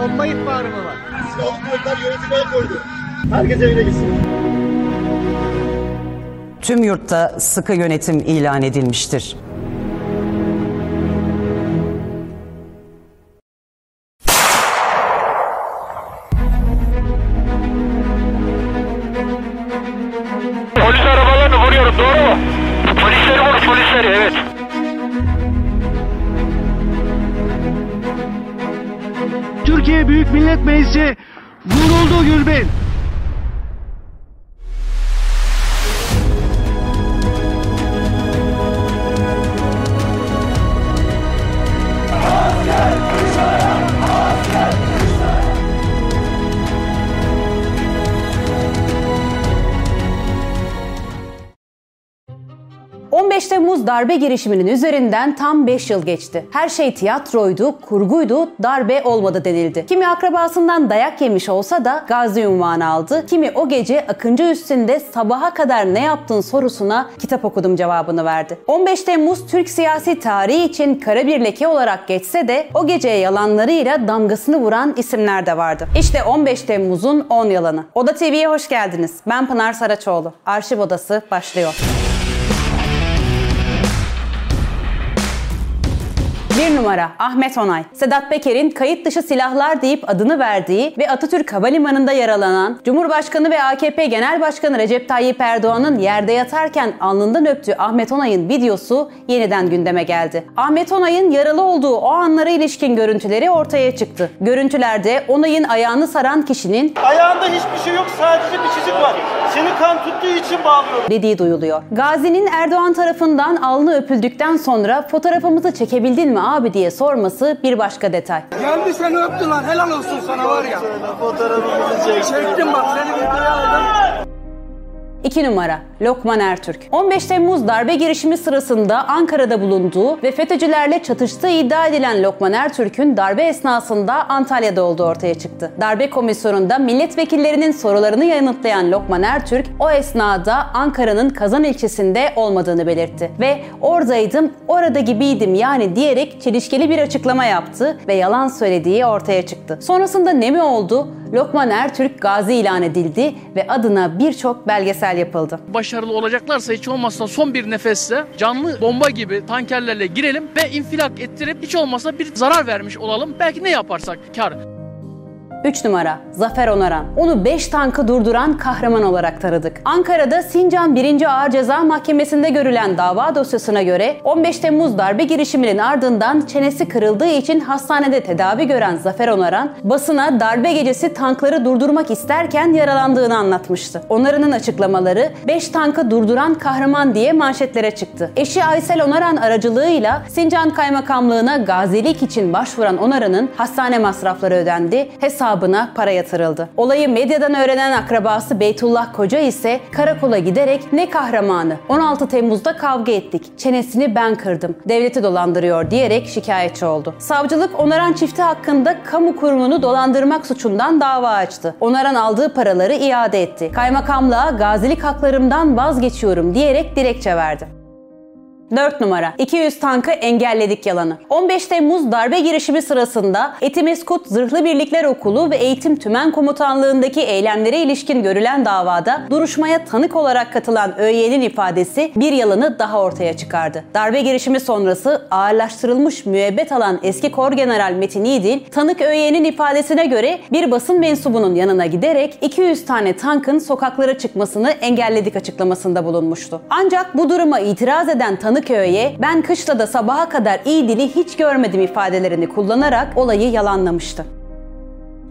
Bomba ihbarı mı var? Silahlı kuvvetler yönetime el koydu. Herkes evine gitsin. Tüm yurtta sıkı yönetim ilan edilmiştir. Millet Meclisi vuruldu Gülbin. Temmuz darbe girişiminin üzerinden tam 5 yıl geçti. Her şey tiyatroydu, kurguydu, darbe olmadı denildi. Kimi akrabasından dayak yemiş olsa da gazi unvanı aldı. Kimi o gece Akıncı üstünde sabaha kadar ne yaptın sorusuna kitap okudum cevabını verdi. 15 Temmuz Türk siyasi tarihi için kara bir leke olarak geçse de o geceye yalanlarıyla damgasını vuran isimler de vardı. İşte 15 Temmuz'un 10 yalanı. Oda TV'ye hoş geldiniz. Ben Pınar Saraçoğlu. Arşiv Odası başlıyor. 1 numara Ahmet Onay. Sedat Peker'in kayıt dışı silahlar deyip adını verdiği ve Atatürk Havalimanı'nda yaralanan Cumhurbaşkanı ve AKP Genel Başkanı Recep Tayyip Erdoğan'ın yerde yatarken alnından öptüğü Ahmet Onay'ın videosu yeniden gündeme geldi. Ahmet Onay'ın yaralı olduğu o anlara ilişkin görüntüleri ortaya çıktı. Görüntülerde Onay'ın ayağını saran kişinin Ayağında hiçbir şey yok sadece bir çizik var. Seni kan tuttuğu için bağlıyorum. dediği duyuluyor. Gazi'nin Erdoğan tarafından alnı öpüldükten sonra fotoğrafımızı çekebildin mi abi diye sorması bir başka detay. Geldi seni öptü lan helal olsun sana var ya. Fotoğrafımızı çek. Çektim bak seni videoya aldım. 2 numara Lokman Ertürk. 15 Temmuz darbe girişimi sırasında Ankara'da bulunduğu ve FETÖ'cülerle çatıştığı iddia edilen Lokman Ertürk'ün darbe esnasında Antalya'da olduğu ortaya çıktı. Darbe komisyonunda milletvekillerinin sorularını yanıtlayan Lokman Ertürk o esnada Ankara'nın Kazan ilçesinde olmadığını belirtti ve oradaydım, orada gibiydim yani diyerek çelişkili bir açıklama yaptı ve yalan söylediği ortaya çıktı. Sonrasında ne mi oldu? Lokman Ertürk gazi ilan edildi ve adına birçok belgesel yapıldı. başarılı olacaklarsa hiç olmazsa son bir nefeste canlı bomba gibi tankerlerle girelim ve infilak ettirip hiç olmazsa bir zarar vermiş olalım. Belki ne yaparsak kar. 3 numara Zafer Onaran. Onu 5 tankı durduran kahraman olarak tanıdık. Ankara'da Sincan 1. Ağır Ceza Mahkemesi'nde görülen dava dosyasına göre 15 Temmuz darbe girişiminin ardından çenesi kırıldığı için hastanede tedavi gören Zafer Onaran, basına darbe gecesi tankları durdurmak isterken yaralandığını anlatmıştı. Onaran'ın açıklamaları 5 tankı durduran kahraman diye manşetlere çıktı. Eşi Aysel Onaran aracılığıyla Sincan Kaymakamlığına gazilik için başvuran Onaran'ın hastane masrafları ödendi, hesabına para yatırıldı. Olayı medyadan öğrenen akrabası Beytullah Koca ise karakola giderek ne kahramanı 16 Temmuz'da kavga ettik, çenesini ben kırdım, devleti dolandırıyor diyerek şikayetçi oldu. Savcılık Onaran çifti hakkında kamu kurumunu dolandırmak suçundan dava açtı. Onaran aldığı paraları iade etti. Kaymakamlığa gazilik haklarımdan vazgeçiyorum diyerek dilekçe verdi. 4 numara 200 tankı engelledik yalanı. 15 Temmuz darbe girişimi sırasında Etimeskut Zırhlı Birlikler Okulu ve Eğitim Tümen Komutanlığındaki eylemlere ilişkin görülen davada duruşmaya tanık olarak katılan ÖY'nin ifadesi bir yalanı daha ortaya çıkardı. Darbe girişimi sonrası ağırlaştırılmış müebbet alan eski Kor General Metin İdil, tanık ÖY'nin ifadesine göre bir basın mensubunun yanına giderek 200 tane tankın sokaklara çıkmasını engelledik açıklamasında bulunmuştu. Ancak bu duruma itiraz eden tanık Kadıköy'e ben kışlada sabaha kadar iyi dili hiç görmedim ifadelerini kullanarak olayı yalanlamıştı.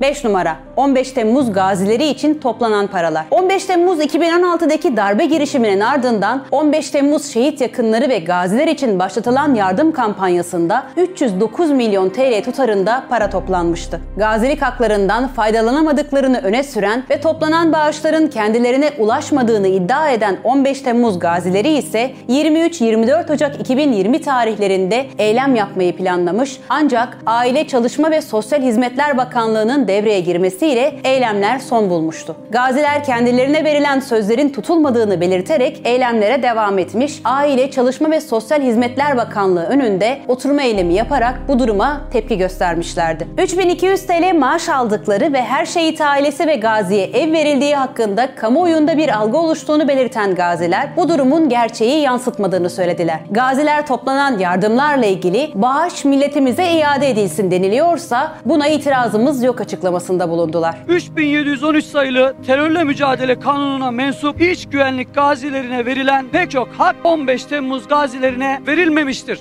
5 numara 15 Temmuz gazileri için toplanan paralar. 15 Temmuz 2016'daki darbe girişiminin ardından 15 Temmuz şehit yakınları ve gaziler için başlatılan yardım kampanyasında 309 milyon TL tutarında para toplanmıştı. Gazilik haklarından faydalanamadıklarını öne süren ve toplanan bağışların kendilerine ulaşmadığını iddia eden 15 Temmuz gazileri ise 23-24 Ocak 2020 tarihlerinde eylem yapmayı planlamış ancak Aile Çalışma ve Sosyal Hizmetler Bakanlığı'nın devreye girmesiyle eylemler son bulmuştu. Gaziler kendilerine verilen sözlerin tutulmadığını belirterek eylemlere devam etmiş, Aile, Çalışma ve Sosyal Hizmetler Bakanlığı önünde oturma eylemi yaparak bu duruma tepki göstermişlerdi. 3200 TL maaş aldıkları ve her şehit ailesi ve gaziye ev verildiği hakkında kamuoyunda bir algı oluştuğunu belirten gaziler bu durumun gerçeği yansıtmadığını söylediler. Gaziler toplanan yardımlarla ilgili bağış milletimize iade edilsin deniliyorsa buna itirazımız yok açıklamasında bulundular. 3713 sayılı terörle mücadele kanununa mensup iç güvenlik gazilerine verilen pek çok hak 15 Temmuz gazilerine verilmemiştir.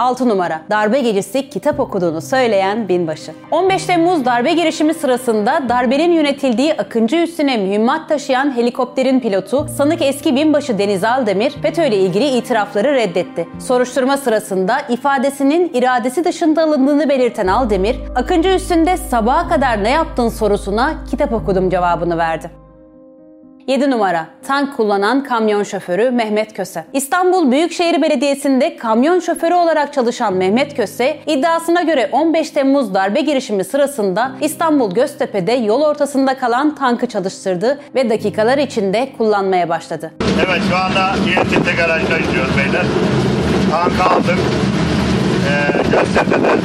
6 numara darbe gecesi kitap okuduğunu söyleyen binbaşı. 15 Temmuz darbe girişimi sırasında darbenin yönetildiği Akıncı üstüne mühimmat taşıyan helikopterin pilotu sanık eski binbaşı Deniz Aldemir FETÖ ile ilgili itirafları reddetti. Soruşturma sırasında ifadesinin iradesi dışında alındığını belirten Aldemir, Akıncı üstünde sabaha kadar ne yaptın sorusuna kitap okudum cevabını verdi. 7 numara tank kullanan kamyon şoförü Mehmet Köse. İstanbul Büyükşehir Belediyesi'nde kamyon şoförü olarak çalışan Mehmet Köse iddiasına göre 15 Temmuz darbe girişimi sırasında İstanbul Göztepe'de yol ortasında kalan tankı çalıştırdı ve dakikalar içinde kullanmaya başladı. Evet şu anda İETT garajda gidiyoruz beyler. Tank aldık. Ee.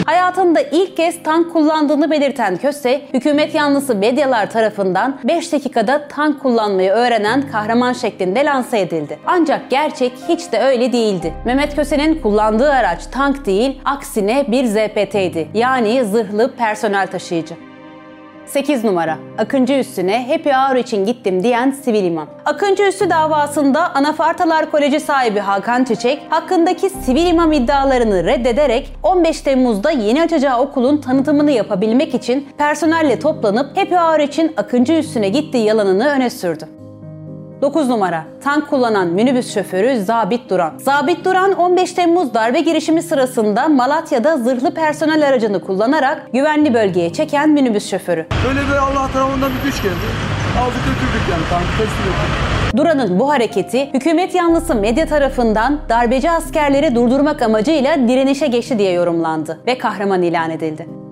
Hayatında ilk kez tank kullandığını belirten Köse, hükümet yanlısı medyalar tarafından 5 dakikada tank kullanmayı öğrenen kahraman şeklinde lanse edildi. Ancak gerçek hiç de öyle değildi. Mehmet Köse'nin kullandığı araç tank değil, aksine bir ZPT'ydi. Yani zırhlı personel taşıyıcı. 8 numara. Akıncı Üssü'ne Happy Hour için gittim diyen sivil imam. Akıncı Üssü davasında Anafartalar Koleji sahibi Hakan Çiçek hakkındaki sivil imam iddialarını reddederek 15 Temmuz'da yeni açacağı okulun tanıtımını yapabilmek için personelle toplanıp Happy Hour için Akıncı Üssü'ne gittiği yalanını öne sürdü. 9 numara. Tank kullanan minibüs şoförü Zabit Duran. Zabit Duran 15 Temmuz darbe girişimi sırasında Malatya'da zırhlı personel aracını kullanarak güvenli bölgeye çeken minibüs şoförü. Böyle bir Allah tarafından bir güç geldi. Aldık götürdük yani tankı teslim ettik. Duran'ın bu hareketi hükümet yanlısı medya tarafından darbeci askerleri durdurmak amacıyla direnişe geçti diye yorumlandı ve kahraman ilan edildi.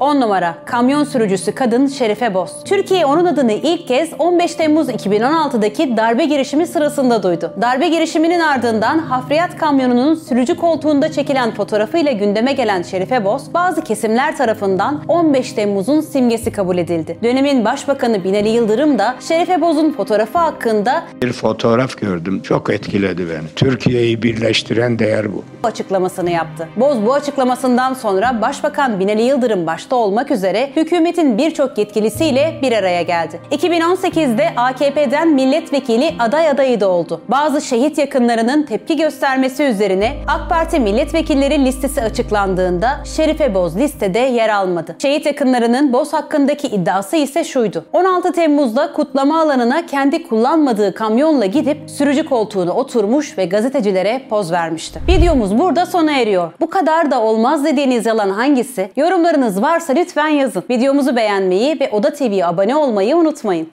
10 numara kamyon sürücüsü kadın Şerife Boz. Türkiye onun adını ilk kez 15 Temmuz 2016'daki darbe girişimi sırasında duydu. Darbe girişiminin ardından hafriyat kamyonunun sürücü koltuğunda çekilen fotoğrafıyla gündeme gelen Şerife Boz, bazı kesimler tarafından 15 Temmuz'un simgesi kabul edildi. Dönemin Başbakanı Binali Yıldırım da Şerife Boz'un fotoğrafı hakkında Bir fotoğraf gördüm. Çok etkiledi beni. Türkiye'yi birleştiren değer bu. açıklamasını yaptı. Boz bu açıklamasından sonra Başbakan Binali Yıldırım başta olmak üzere hükümetin birçok yetkilisiyle bir araya geldi. 2018'de AKP'den milletvekili aday adayı da oldu. Bazı şehit yakınlarının tepki göstermesi üzerine AK Parti milletvekilleri listesi açıklandığında Şerife Boz listede yer almadı. Şehit yakınlarının Boz hakkındaki iddiası ise şuydu. 16 Temmuz'da kutlama alanına kendi kullanmadığı kamyonla gidip sürücü koltuğuna oturmuş ve gazetecilere poz vermişti. Videomuz burada sona eriyor. Bu kadar da olmaz dediğiniz yalan hangisi? Yorumlarınız varsa lütfen yazın. Videomuzu beğenmeyi ve Oda TV'ye abone olmayı unutmayın.